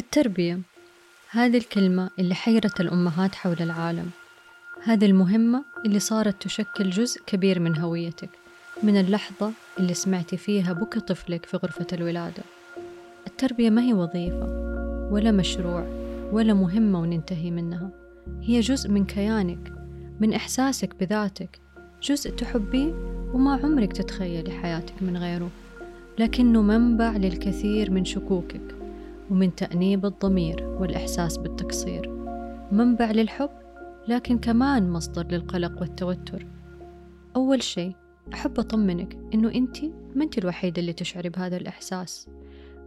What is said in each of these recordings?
التربية. هذه الكلمة اللي حيرت الأمهات حول العالم. هذه المهمة اللي صارت تشكل جزء كبير من هويتك من اللحظة اللي سمعتي فيها بكى طفلك في غرفة الولادة. التربية ما هي وظيفة ولا مشروع ولا مهمة وننتهي منها. هي جزء من كيانك من إحساسك بذاتك جزء تحبيه وما عمرك تتخيلي حياتك من غيره. لكنه منبع للكثير من شكوكك. ومن تأنيب الضمير والإحساس بالتقصير. منبع للحب لكن كمان مصدر للقلق والتوتر. أول شيء أحب أطمنك إنه أنت ما أنت الوحيدة اللي تشعري بهذا الإحساس.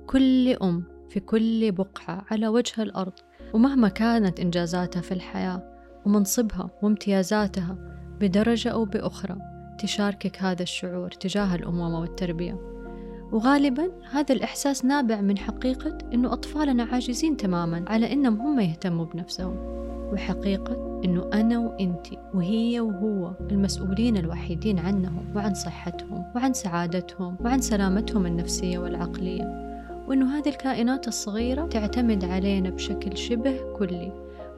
كل أم في كل بقعة على وجه الأرض ومهما كانت إنجازاتها في الحياة ومنصبها وامتيازاتها بدرجة أو بأخرى تشاركك هذا الشعور تجاه الأمومة والتربية. وغالبا هذا الإحساس نابع من حقيقة أنه أطفالنا عاجزين تماما على أنهم هم يهتموا بنفسهم وحقيقة أنه أنا وإنتي وهي وهو المسؤولين الوحيدين عنهم وعن صحتهم وعن سعادتهم وعن سلامتهم النفسية والعقلية وأنه هذه الكائنات الصغيرة تعتمد علينا بشكل شبه كلي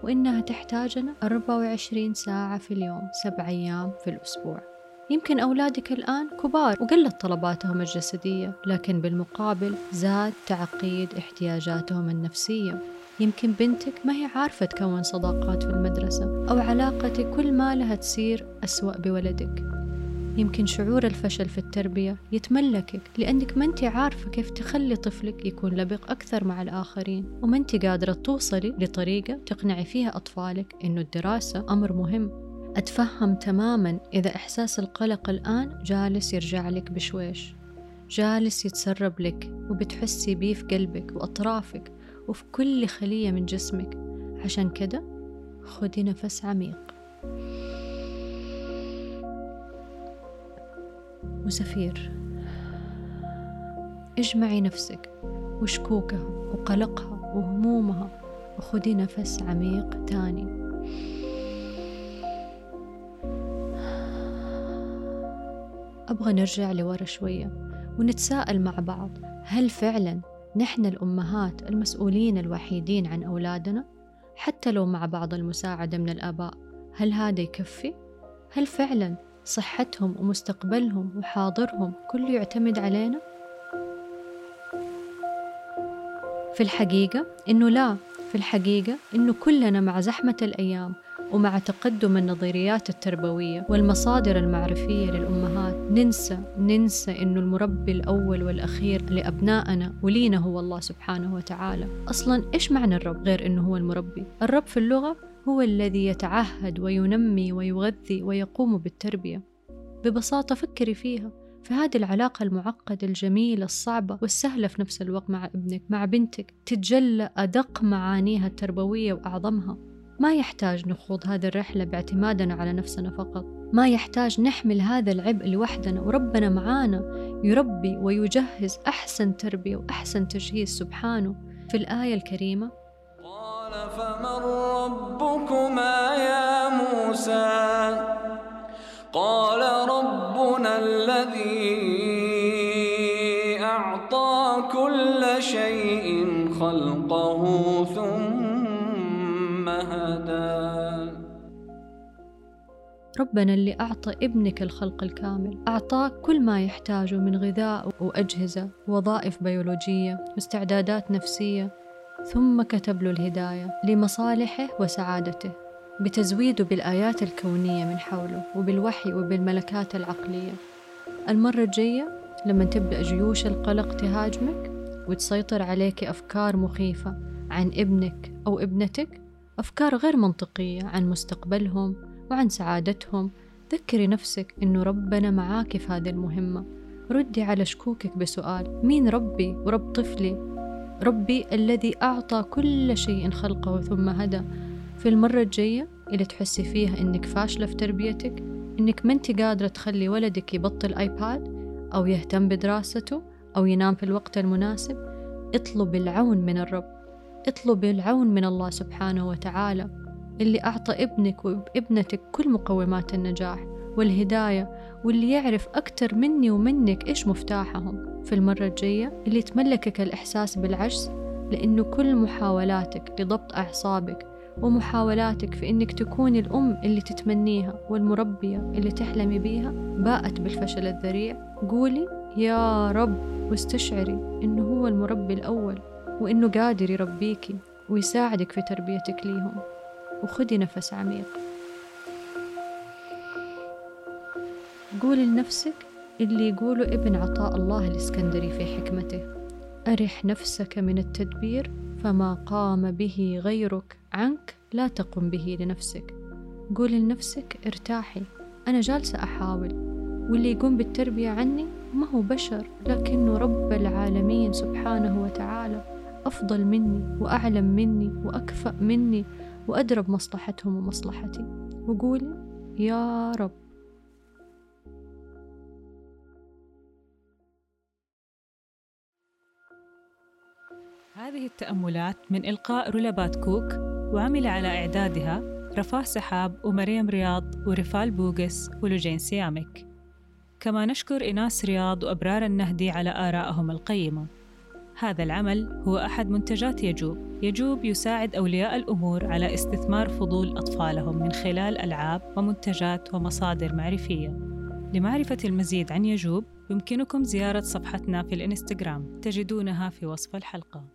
وإنها تحتاجنا 24 ساعة في اليوم سبع أيام في الأسبوع. يمكن أولادك الآن كبار وقلت طلباتهم الجسدية لكن بالمقابل زاد تعقيد احتياجاتهم النفسية. يمكن بنتك ما هي عارفة تكون صداقات في المدرسة أو علاقتك كل ما لها تصير أسوأ بولدك. يمكن شعور الفشل في التربية يتملكك لأنك ما أنت عارفة كيف تخلي طفلك يكون لبق أكثر مع الآخرين وما أنت قادرة توصلي لطريقة تقنعي فيها أطفالك إنه الدراسة أمر مهم. أتفهم تماما إذا إحساس القلق الآن جالس يرجع لك بشويش. جالس يتسرب لك وبتحسي بيه في قلبك وأطرافك وفي كل خلية من جسمك. عشان كده خدي نفس عميق. وسفير. اجمعي نفسك وشكوكها وقلقها وهمومها وخدي نفس عميق تاني. أبغى نرجع لورا شوية ونتساءل مع بعض هل فعلا نحن الأمهات المسؤولين الوحيدين عن أولادنا؟ حتى لو مع بعض المساعدة من الآباء هل هذا يكفي؟ هل فعلا صحتهم ومستقبلهم وحاضرهم كله يعتمد علينا؟ في الحقيقة إنه لا في الحقيقة إنه كلنا مع زحمة الأيام ومع تقدم النظريات التربوية والمصادر المعرفية للأمهات ننسى ننسى إنه المربي الأول والأخير لأبنائنا ولينا هو الله سبحانه وتعالى. أصلا إيش معنى الرب غير إنه هو المربي؟ الرب في اللغة هو الذي يتعهد وينمي ويغذي ويقوم بالتربية. ببساطة فكري فيها في هذه العلاقة المعقدة الجميلة الصعبة والسهلة في نفس الوقت مع ابنك مع بنتك تتجلى أدق معانيها التربوية وأعظمها. ما يحتاج نخوض هذه الرحلة باعتمادنا على نفسنا فقط. ما يحتاج نحمل هذا العبء لوحدنا وربنا معانا. يربي ويجهز أحسن تربية وأحسن تجهيز سبحانه. في الآية الكريمة قال فمن ربكما يا موسى؟ قال ربنا الذي أعطى كل شيء خلقه ثم هدى ربنا اللي أعطى ابنك الخلق الكامل أعطاك كل ما يحتاجه من غذاء وأجهزة ووظائف بيولوجية واستعدادات نفسية ثم كتب له الهداية لمصالحه وسعادته بتزويده بالآيات الكونية من حوله وبالوحي وبالملكات العقلية. المرة الجاية لما تبدأ جيوش القلق تهاجمك وتسيطر عليك أفكار مخيفة عن ابنك أو ابنتك أفكار غير منطقية عن مستقبلهم وعن سعادتهم. ذكري نفسك إنه ربنا معاك في هذه المهمة. ردي على شكوكك بسؤال. مين ربي ورب طفلي؟ ربي الذي أعطى كل شيء خلقه ثم هدى. في المرة الجاية اللي تحسي فيها إنك فاشلة في تربيتك إنك ما أنت قادرة تخلي ولدك يبطل آيباد أو يهتم بدراسته أو ينام في الوقت المناسب. اطلب العون من الرب. اطلب العون من الله سبحانه وتعالى اللي أعطى ابنك وابنتك كل مقومات النجاح والهداية واللي يعرف أكتر مني ومنك إيش مفتاحهم. في المرة الجاية اللي تملكك الإحساس بالعجز لأنه كل محاولاتك لضبط أعصابك ومحاولاتك في إنك تكوني الأم اللي تتمنيها والمربية اللي تحلمي بيها باءت بالفشل الذريع قولي يا رب واستشعري إنه هو المربي الأول. وإنه قادر يربيكي ويساعدك في تربيتك ليهم. وخدي نفس عميق. قولي لنفسك اللي يقوله ابن عطاء الله الإسكندري في حكمته. أرح نفسك من التدبير فما قام به غيرك عنك لا تقم به لنفسك. قولي لنفسك ارتاحي أنا جالسة أحاول. واللي يقوم بالتربية عني ما هو بشر لكنه رب العالمين سبحانه وتعالى. أفضل مني وأعلم مني وأكفأ مني وأدرى بمصلحتهم ومصلحتي. وقولي يا رب. هذه التأملات من إلقاء رولابات كوك وعمل على إعدادها رفاه سحاب ومريم رياض ورفال بوغس ولجين سيامك كما نشكر إناس رياض وأبرار النهدي على آرائهم القيمة. هذا العمل هو أحد منتجات يجوب. يجوب يساعد أولياء الأمور على استثمار فضول أطفالهم من خلال ألعاب ومنتجات ومصادر معرفية. لمعرفة المزيد عن يجوب يمكنكم زيارة صفحتنا في الإنستغرام. تجدونها في وصف الحلقة.